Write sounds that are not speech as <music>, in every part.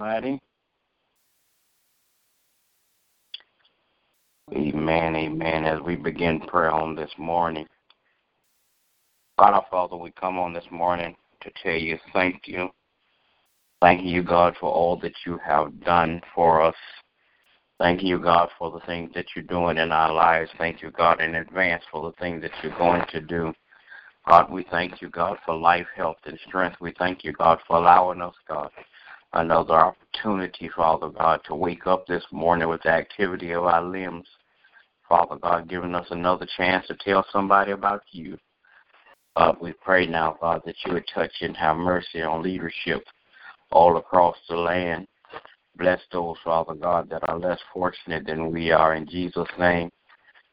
Buddy. Amen, amen. As we begin prayer on this morning, God our Father, we come on this morning to tell you thank you. Thank you, God, for all that you have done for us. Thank you, God, for the things that you're doing in our lives. Thank you, God, in advance for the things that you're going to do. God, we thank you, God, for life, health, and strength. We thank you, God, for allowing us, God, another opportunity, Father God, to wake up this morning with the activity of our limbs. Father God, giving us another chance to tell somebody about you. God, we pray now, God, that you would touch and have mercy on leadership all across the land. Bless those, Father God, that are less fortunate than we are in Jesus' name.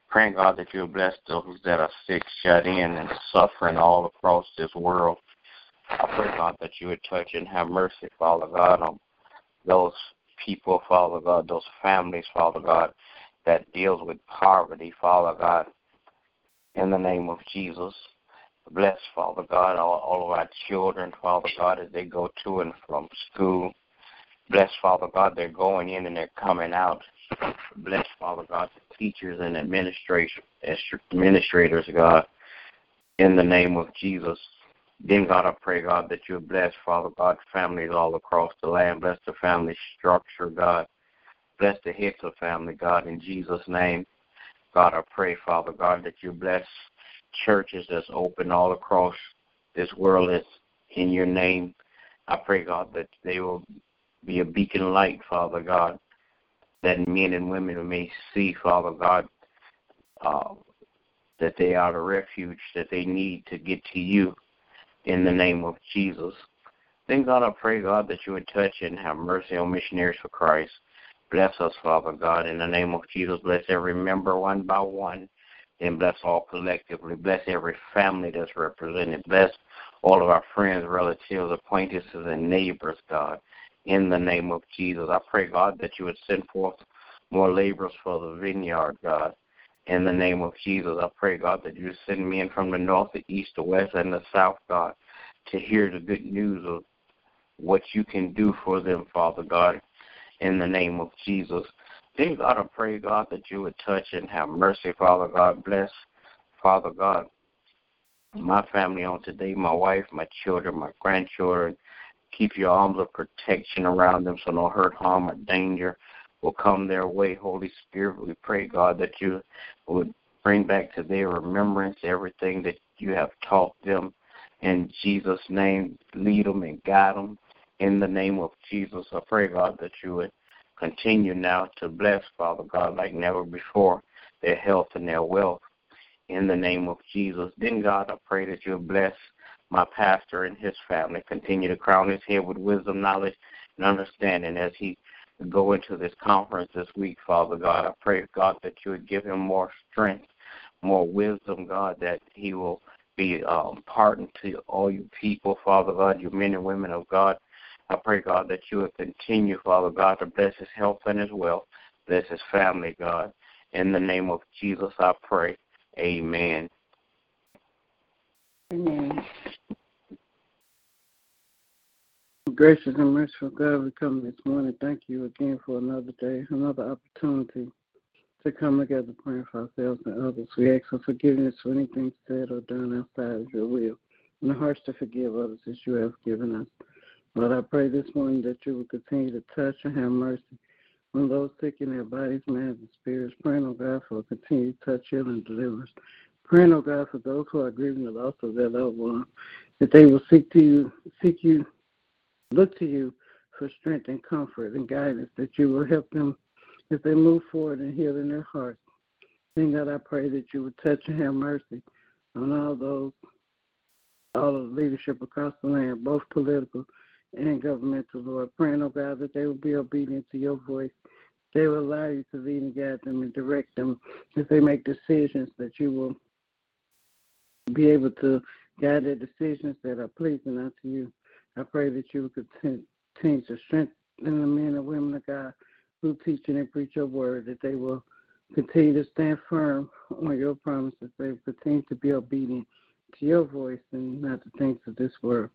Praying, God, that you'll bless those that are sick, shut in, and suffering all across this world. I pray, God, that you would touch and have mercy, Father God, on those people, Father God, those families, Father God, that deals with poverty, Father God, in the name of Jesus. Bless, Father God, all, all of our children, Father God, as they go to and from school. Bless, Father God, their going in and their coming out. Bless, Father God, the teachers and administration, administrators, God, in the name of Jesus. Then, God, I pray, God, that you bless, Father God, families all across the land. Bless the family structure, God. Bless the heads of family, God, in Jesus' name. God, I pray, Father God, that you bless churches that's open all across this world that's in your name. I pray, God, that they will be a beacon light, Father God, that men and women may see, Father God, uh, that they are the refuge that they need to get to you in the name of Jesus. Then, God, I pray, God, that you would touch and have mercy on missionaries for Christ. Bless us, Father God, in the name of Jesus. Bless every member one by one. Then bless all collectively. Bless every family that's represented. Bless all of our friends, relatives, acquaintances, and neighbors, God in the name of Jesus. I pray, God, that you would send forth more laborers for the vineyard, God. In the name of Jesus, I pray, God, that you send men from the north, the east, the west, and the south, God, to hear the good news of what you can do for them, Father God, in the name of Jesus. Then, God, I pray, God, that you would touch and have mercy, Father God. Bless, Father God, my family on today, my wife, my children, my grandchildren, Keep your arms of protection around them so no hurt, harm, or danger will come their way. Holy Spirit, we pray, God, that you would bring back to their remembrance everything that you have taught them. In Jesus' name, lead them and guide them. In the name of Jesus, I pray, God, that you would continue now to bless, Father God, like never before, their health and their wealth. In the name of Jesus. Then, God, I pray that you would bless my pastor and his family. Continue to crown his head with wisdom, knowledge, and understanding as he go into this conference this week, Father God. I pray, God, that you would give him more strength, more wisdom, God, that he will be um, pardoned to all you people, Father God, you men and women of God. I pray, God, that you would continue, Father God, to bless his health and his wealth, bless his family, God. In the name of Jesus, I pray. Amen. Amen. Gracious and merciful God, we come this morning. Thank you again for another day, another opportunity to come together praying for ourselves and others. We ask for forgiveness for anything said or done outside of your will, and the hearts to forgive others as you have given us. Lord, I pray this morning that you will continue to touch and have mercy on those sick in their bodies, minds, and spirits. Praying, oh God, for continued touch, healing, and deliverance. Praying, oh God, for those who are grieving the loss of their loved one, that they will seek to you, seek you, look to you for strength and comfort and guidance, that you will help them as they move forward and heal in their hearts. Then God, I pray that you would touch and have mercy on all those, all of the leadership across the land, both political and governmental, Lord. Praying, oh God, that they will be obedient to your voice. They will allow you to lead and guide them and direct them as they make decisions that you will be able to guide their decisions that are pleasing unto you. I pray that you will continue to strengthen the men and women of God who teach and preach your word, that they will continue to stand firm on your promises. They will continue to be obedient to your voice and not the things of this world.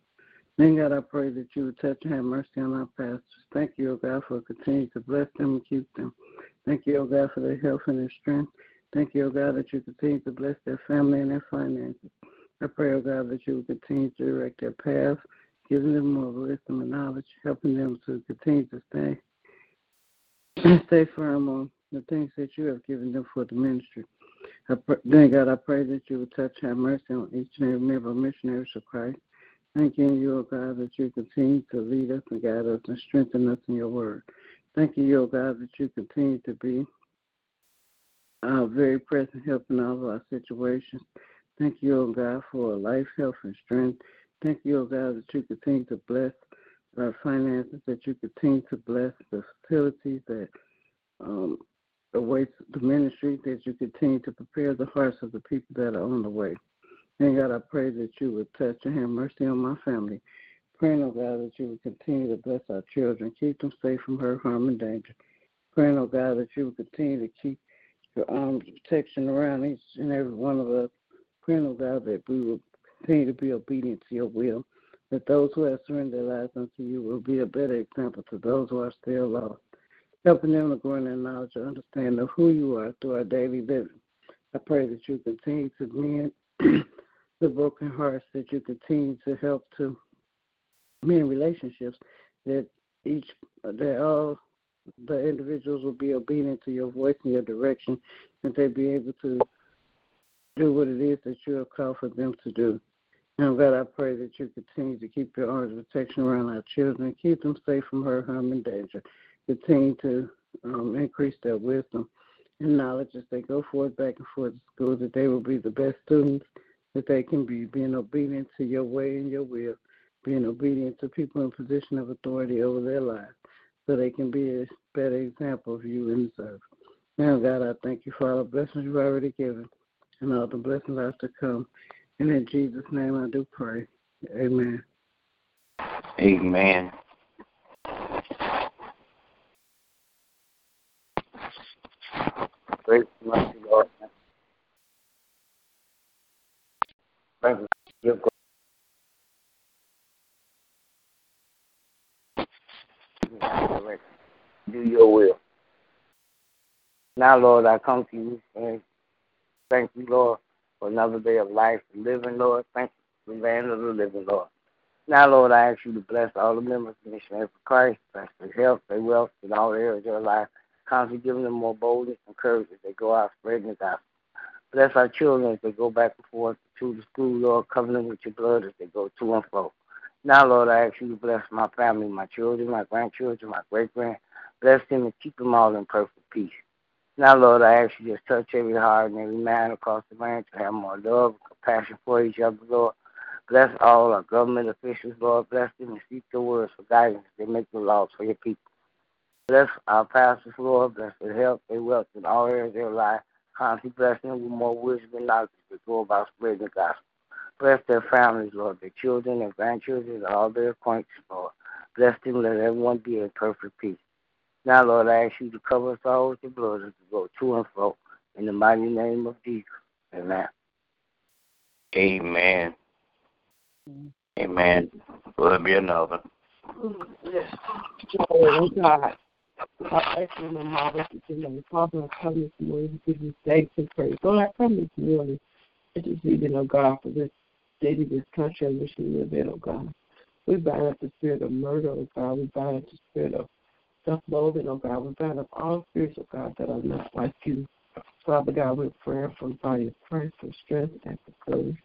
Then, God, I pray that you would touch and have mercy on our pastors. Thank you, O God, for continuing to bless them and keep them. Thank you, O God, for their health and their strength. Thank you, O God, that you continue to bless their family and their finances. I pray, O God, that you will continue to direct their path, giving them more wisdom and knowledge, helping them to continue to stay <clears throat> stay firm on the things that you have given them for the ministry. I then, God, I pray that you will touch and have mercy on each and every member of missionaries of Christ. Thanking you, O God, that you continue to lead us and guide us and strengthen us in your word. Thank you, O God, that you continue to be our very present help in all of our situations. Thank you, O God, for life, health, and strength. Thank you, O God, that you continue to bless our finances, that you continue to bless the facilities that um, await the ministry, that you continue to prepare the hearts of the people that are on the way. And God, I pray that you would touch and have mercy on my family. Praying, oh God, that you would continue to bless our children, keep them safe from hurt, harm, and danger. Praying, oh God, that you would continue to keep your arms of protection around each and every one of us. Praying, oh God, that we will continue to be obedient to your will. That those who have surrendered their lives unto you will be a better example to those who are still lost. Helping them to grow in their knowledge and understanding of who you are through our daily living. I pray that you continue to mend <clears throat> the broken hearts that you continue to help to mend relationships that each that all the individuals will be obedient to your voice and your direction and they be able to do what it is that you have called for them to do. And God, I pray that you continue to keep your arms of protection around our children, keep them safe from hurt, harm, and danger. Continue to um, increase their wisdom and knowledge as they go forth back and forth to school, that they will be the best students that they can be, being obedient to your way and your will, being obedient to people in position of authority over their lives, so they can be a better example of you in earth. Now, God, I thank you for all the blessings you've already given and all the blessings are to come. And in Jesus' name I do pray. Amen. Amen. Great mercy, Lord. Thank you. Do your will. Now, Lord, I come to you and thank you, Lord, for another day of life and living, Lord. Thank you for the land of the living, Lord. Now, Lord, I ask you to bless all the members of the Missionary for Christ, bless their health, their wealth, and all areas of their life, constantly giving them more boldness and courage as they go out spreading the gospel. Bless our children as they go back and forth to the school, Lord. Cover them with your blood as they go to and fro. Now, Lord, I ask you to bless my family, my children, my grandchildren, my great grand. Bless them and keep them all in perfect peace. Now, Lord, I ask you to just touch every heart and every man across the land to have more love and compassion for each other, Lord. Bless all our government officials, Lord. Bless them and seek your words for guidance. They make the laws for your people. Bless our pastors, Lord. Bless their health, their wealth, and all areas of their life. Constantly bless them with more wisdom and knowledge to go about spreading the gospel. Bless their families, Lord, their children and grandchildren, all their acquaintances, Lord. Bless them, let everyone be in perfect peace. Now, Lord, I ask you to cover us all with your blood as we go to and fro. In the mighty name of Jesus. Amen. Amen. Amen. Will there be another? Yes. Oh, God. Our excellent and marvelous name. Father, I come this morning to give you thanks and praise. Lord, I come this morning interceding, oh God, for this state of this country in which we live in, oh God. We bind up the spirit of murder, oh God. We bind up the spirit of self-loathing, oh God. We bind up all spirits, oh God, that are not like you. Father God, we're praying for body of Christ for strength and for courage.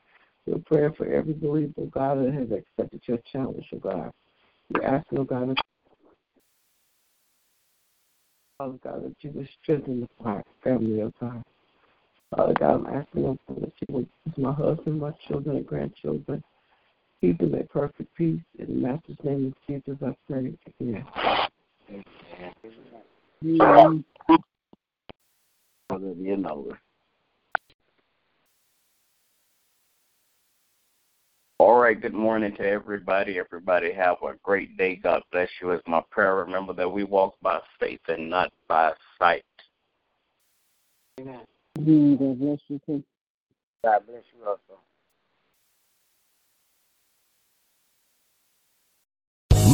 We're praying for every believer, oh God, that has accepted your challenge, oh God. We're asking, oh God, Father God, that you would strengthen the family, oh God. Father God, I'm asking, oh God, that you would bless my husband, my children, and grandchildren. Keep them at perfect peace. In the Master's name of Jesus, I pray. Amen. Amen. You know. All right, good morning to everybody. Everybody have a great day. God bless you is my prayer. Remember that we walk by faith and not by sight. Amen. Amen. God bless you too. God bless you also.